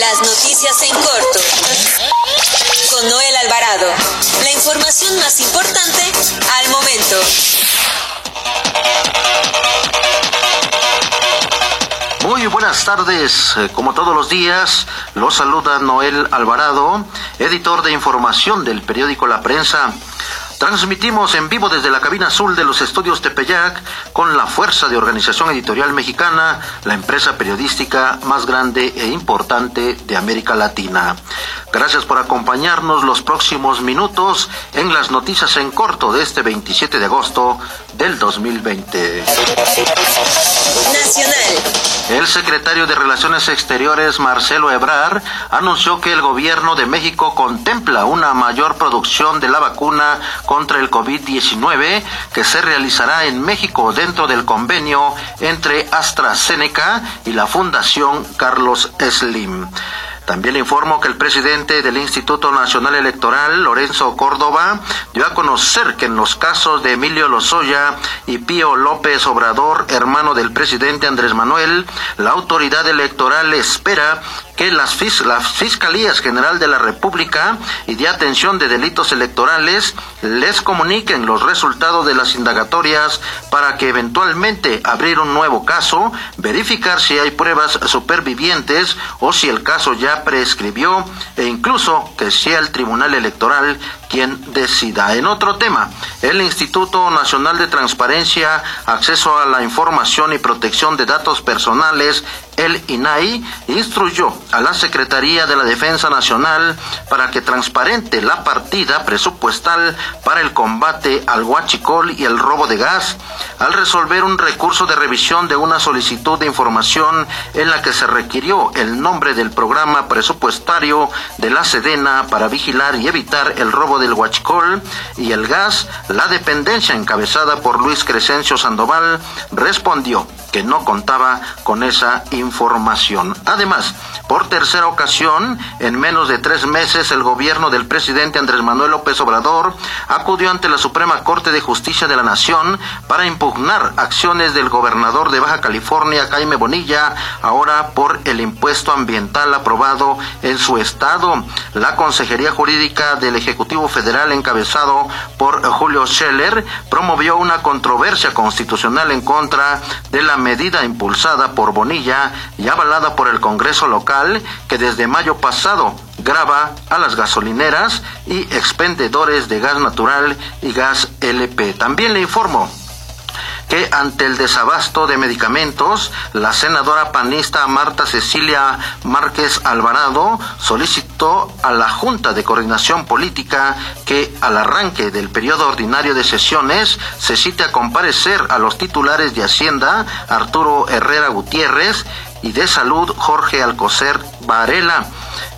Las noticias en corto. Con Noel Alvarado. La información más importante al momento. Muy buenas tardes, eh, como todos los días, los saluda Noel Alvarado, editor de información del periódico La Prensa. Transmitimos en vivo desde la cabina azul de los estudios Tepeyac con la fuerza de Organización Editorial Mexicana, la empresa periodística más grande e importante de América Latina. Gracias por acompañarnos los próximos minutos en las noticias en corto de este 27 de agosto del 2020. Nacional. El secretario de Relaciones Exteriores, Marcelo Ebrar, anunció que el gobierno de México contempla una mayor producción de la vacuna contra el COVID-19 que se realizará en México dentro del convenio entre AstraZeneca y la Fundación Carlos Slim. También le informo que el presidente del Instituto Nacional Electoral, Lorenzo Córdoba, dio a conocer que en los casos de Emilio Lozoya y Pío López Obrador, hermano del presidente Andrés Manuel, la autoridad electoral espera que las, las Fiscalías General de la República y de Atención de Delitos Electorales les comuniquen los resultados de las indagatorias para que eventualmente abrir un nuevo caso, verificar si hay pruebas supervivientes o si el caso ya prescribió e incluso que sea el Tribunal Electoral quien decida. En otro tema, el Instituto Nacional de Transparencia, Acceso a la Información y Protección de Datos Personales, el INAI, instruyó a la Secretaría de la Defensa Nacional para que transparente la partida presupuestal para el combate al huachicol y el robo de gas, al resolver un recurso de revisión de una solicitud de información en la que se requirió el nombre del programa presupuestario de la Sedena para vigilar y evitar el robo del Huachicol y el gas, la dependencia encabezada por Luis Crescencio Sandoval respondió que no contaba con esa información. Además, por tercera ocasión, en menos de tres meses, el gobierno del presidente Andrés Manuel López Obrador acudió ante la Suprema Corte de Justicia de la Nación para impugnar acciones del gobernador de Baja California, Jaime Bonilla, ahora por el impuesto ambiental aprobado en su estado. La Consejería Jurídica del Ejecutivo Federal, encabezado por Julio Scheller, promovió una controversia constitucional en contra de la medida impulsada por Bonilla y avalada por el Congreso local que desde mayo pasado graba a las gasolineras y expendedores de gas natural y gas LP. También le informo que ante el desabasto de medicamentos, la senadora panista Marta Cecilia Márquez Alvarado solicitó a la Junta de Coordinación Política que al arranque del periodo ordinario de sesiones se cite a comparecer a los titulares de Hacienda Arturo Herrera Gutiérrez y de Salud Jorge Alcocer Varela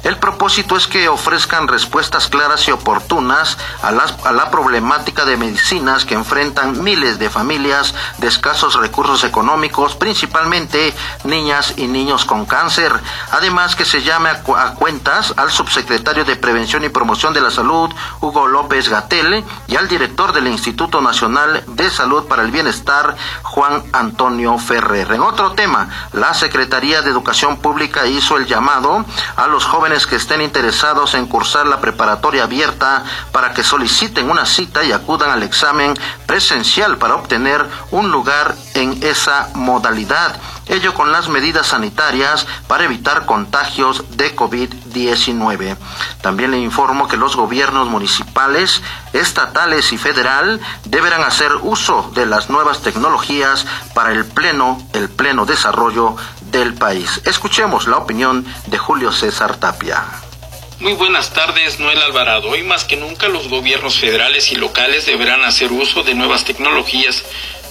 el propósito es que ofrezcan respuestas claras y oportunas a, la problemática de medicinas que enfrentan miles de familias de escasos recursos económicos, principalmente niñas y niños con cáncer. Además que se llame a, cuentas al subsecretario de Prevención y Promoción de la Salud, Hugo López Gatel, y al director del Instituto Nacional de Salud para el Bienestar, Juan Antonio Ferrer. En otro tema, la Secretaría de Educación Pública hizo el llamado a los jóvenes que estén interesados en cursar la preparatoria abierta para que soliciten una cita y acudan al examen presencial para obtener un lugar en esa modalidad. Ello con las medidas sanitarias para evitar contagios de COVID-19. También le informo que los gobiernos municipales, estatales y federal deberán hacer uso de las nuevas tecnologías para el pleno, el pleno desarrollo del país. Escuchemos la opinión de Julio César Tapia. Muy buenas tardes, Noel Alvarado. Hoy más que nunca los gobiernos federales y locales deberán hacer uso de nuevas tecnologías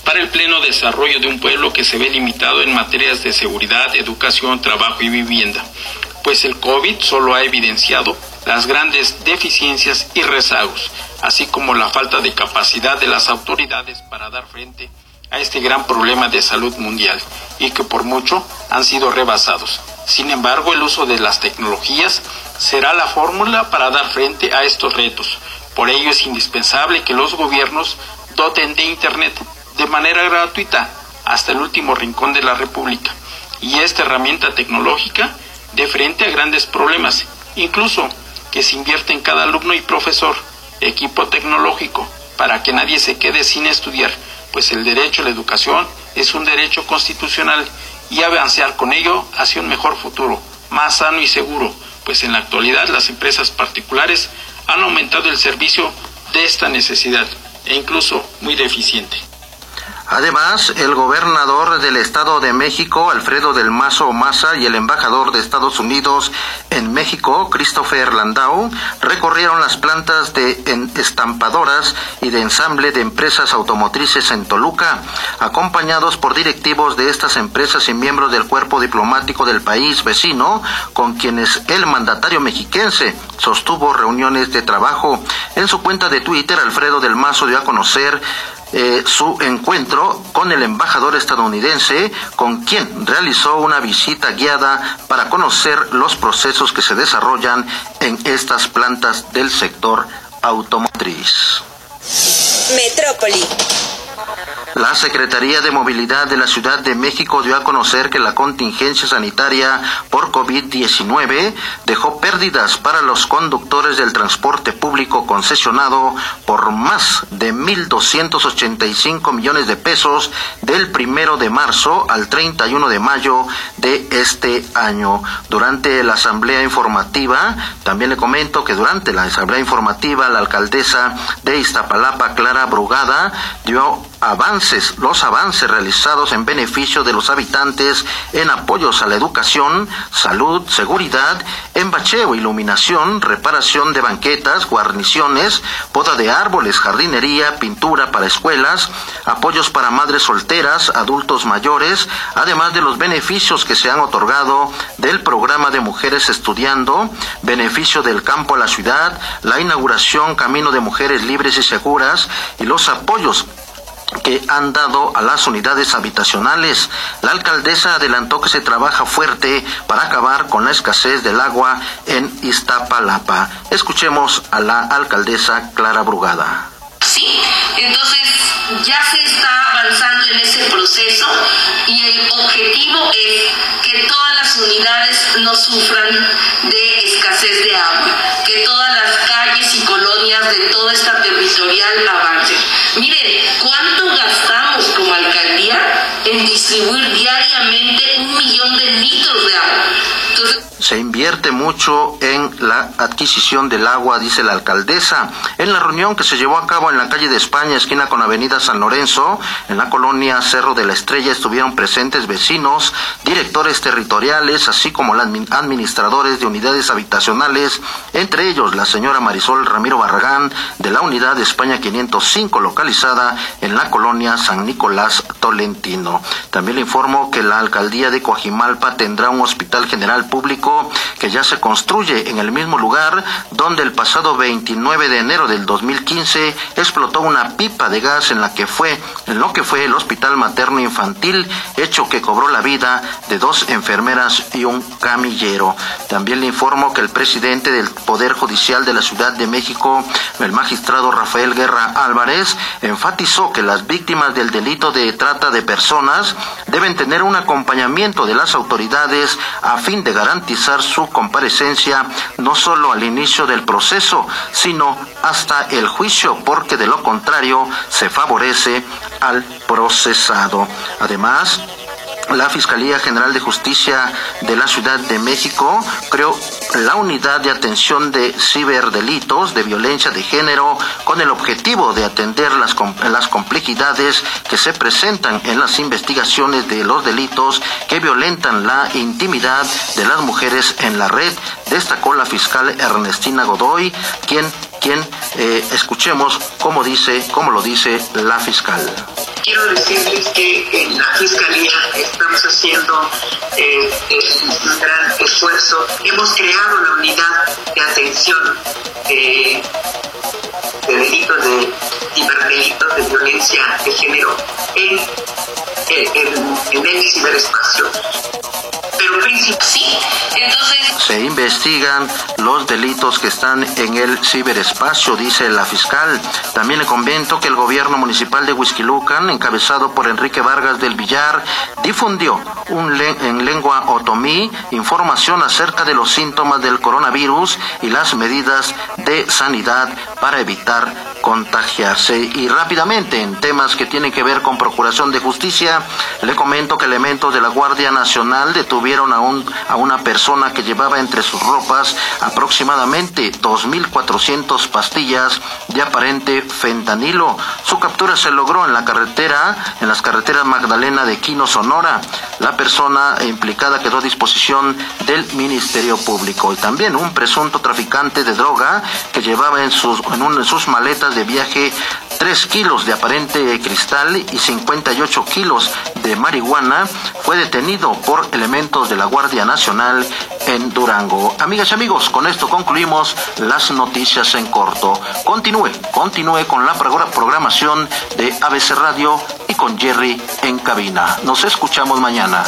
para el pleno desarrollo de un pueblo que se ve limitado en materias de seguridad, educación, trabajo y vivienda, pues el COVID solo ha evidenciado las grandes deficiencias y rezagos, así como la falta de capacidad de las autoridades para dar frente a este gran problema de salud mundial y que por mucho han sido rebasados. Sin embargo, el uso de las tecnologías será la fórmula para dar frente a estos retos. Por ello es indispensable que los gobiernos doten de Internet de manera gratuita hasta el último rincón de la República. Y esta herramienta tecnológica de frente a grandes problemas, incluso que se invierte en cada alumno y profesor, equipo tecnológico, para que nadie se quede sin estudiar, pues el derecho a la educación es un derecho constitucional y avanzar con ello hacia un mejor futuro, más sano y seguro, pues en la actualidad las empresas particulares han aumentado el servicio de esta necesidad e incluso muy deficiente. Además, el gobernador del Estado de México, Alfredo del Mazo Maza, y el embajador de Estados Unidos en México, Christopher Landau, recorrieron las plantas de estampadoras y de ensamble de empresas automotrices en Toluca, acompañados por directivos de estas empresas y miembros del cuerpo diplomático del país vecino, con quienes el mandatario mexiquense sostuvo reuniones de trabajo. En su cuenta de Twitter, Alfredo del Mazo dio a conocer eh, su encuentro con el embajador estadounidense, con quien realizó una visita guiada para conocer los procesos que se desarrollan en estas plantas del sector automotriz. Metrópoli. La Secretaría de Movilidad de la Ciudad de México dio a conocer que la contingencia sanitaria por COVID-19 dejó pérdidas para los conductores del transporte público concesionado por más de 1.285 millones de pesos del primero de marzo al 31 de mayo de este año. Durante la asamblea informativa, también le comento que durante la asamblea informativa, la alcaldesa de Iztapalapa, Clara Brugada, dio avances, los avances realizados en beneficio de los habitantes en apoyos a la educación, salud, seguridad, embacheo, iluminación, reparación de banquetas, guarniciones, poda de árboles, jardinería, pintura para escuelas, apoyos para madres solteras, adultos mayores, además de los beneficios que se han otorgado del programa de mujeres estudiando, beneficio del campo a la ciudad, la inauguración Camino de Mujeres Libres y Seguras y los apoyos han dado a las unidades habitacionales. La alcaldesa adelantó que se trabaja fuerte para acabar con la escasez del agua en Iztapalapa. Escuchemos a la alcaldesa Clara Brugada. Sí, entonces ya se está avanzando en ese proceso y el objetivo es que todas las unidades no sufran de escasez de agua, que todas las calles y colonias de toda esta territorial avancen. Miren, ¿cuánto gastamos como alcaldía en distribuir diariamente un millón de litros de agua? se invierte mucho en la adquisición del agua, dice la alcaldesa. En la reunión que se llevó a cabo en la calle de España, esquina con Avenida San Lorenzo, en la colonia Cerro de la Estrella, estuvieron presentes vecinos, directores territoriales, así como administradores de unidades habitacionales, entre ellos la señora Marisol Ramiro Barragán, de la unidad España 505, localizada en la colonia San Nicolás Tolentino. También le informo que la alcaldía de Coajimalpa tendrá un hospital general público que ya se construye en el mismo lugar donde el pasado 29 de enero del 2015 explotó una pipa de gas en la que fue en lo que fue el Hospital Materno Infantil, hecho que cobró la vida de dos enfermeras y un camillero. También le informo que el presidente del Poder Judicial de la Ciudad de México, el magistrado Rafael Guerra Álvarez, enfatizó que las víctimas del delito de trata de personas deben tener un acompañamiento de las autoridades a fin de garantizar su comparecencia no solo al inicio del proceso, sino hasta el juicio, porque de lo contrario se favorece al procesado. Además, la Fiscalía General de Justicia de la Ciudad de México creó la unidad de atención de ciberdelitos de violencia de género con el objetivo de atender las, las complejidades que se presentan en las investigaciones de los delitos que violentan la intimidad de las mujeres en la red, destacó la fiscal Ernestina Godoy, quien, quien eh, escuchemos cómo dice, cómo lo dice la fiscal quiero decirles que en la Fiscalía estamos haciendo eh, un gran esfuerzo. Hemos creado la unidad de atención de delitos de ciberdelitos de violencia de género en, en el ciberespacio pero principal. Sí, entonces... Se investigan los delitos que están en el ciberespacio, dice la fiscal. También le comento que el gobierno municipal de Huizquilucan, encabezado por Enrique Vargas del Villar, difundió un en lengua otomí información acerca de los síntomas del coronavirus y las medidas de sanidad para evitar contagiarse. Y rápidamente, en temas que tienen que ver con Procuración de Justicia, le comento que elementos de la Guardia Nacional detuvieron a, un, a una persona que llevaba entre sus ropas aproximadamente 2.400 pastillas de aparente fentanilo. Su captura se logró en la carretera, en las carreteras Magdalena de Quino, Sonora. La persona implicada quedó a disposición del Ministerio Público. Y también un presunto traficante de droga que llevaba en sus, en, sus maletas de viaje 3 kilos de aparente cristal y 58 kilos de marihuana, fue detenido por elementos de la Guardia Nacional en Durango. Amigas y amigos, con esto concluimos las noticias en corto. Continúe, continúe con la programación de ABC Radio y con Jerry en cabina. Nos escuchamos mañana.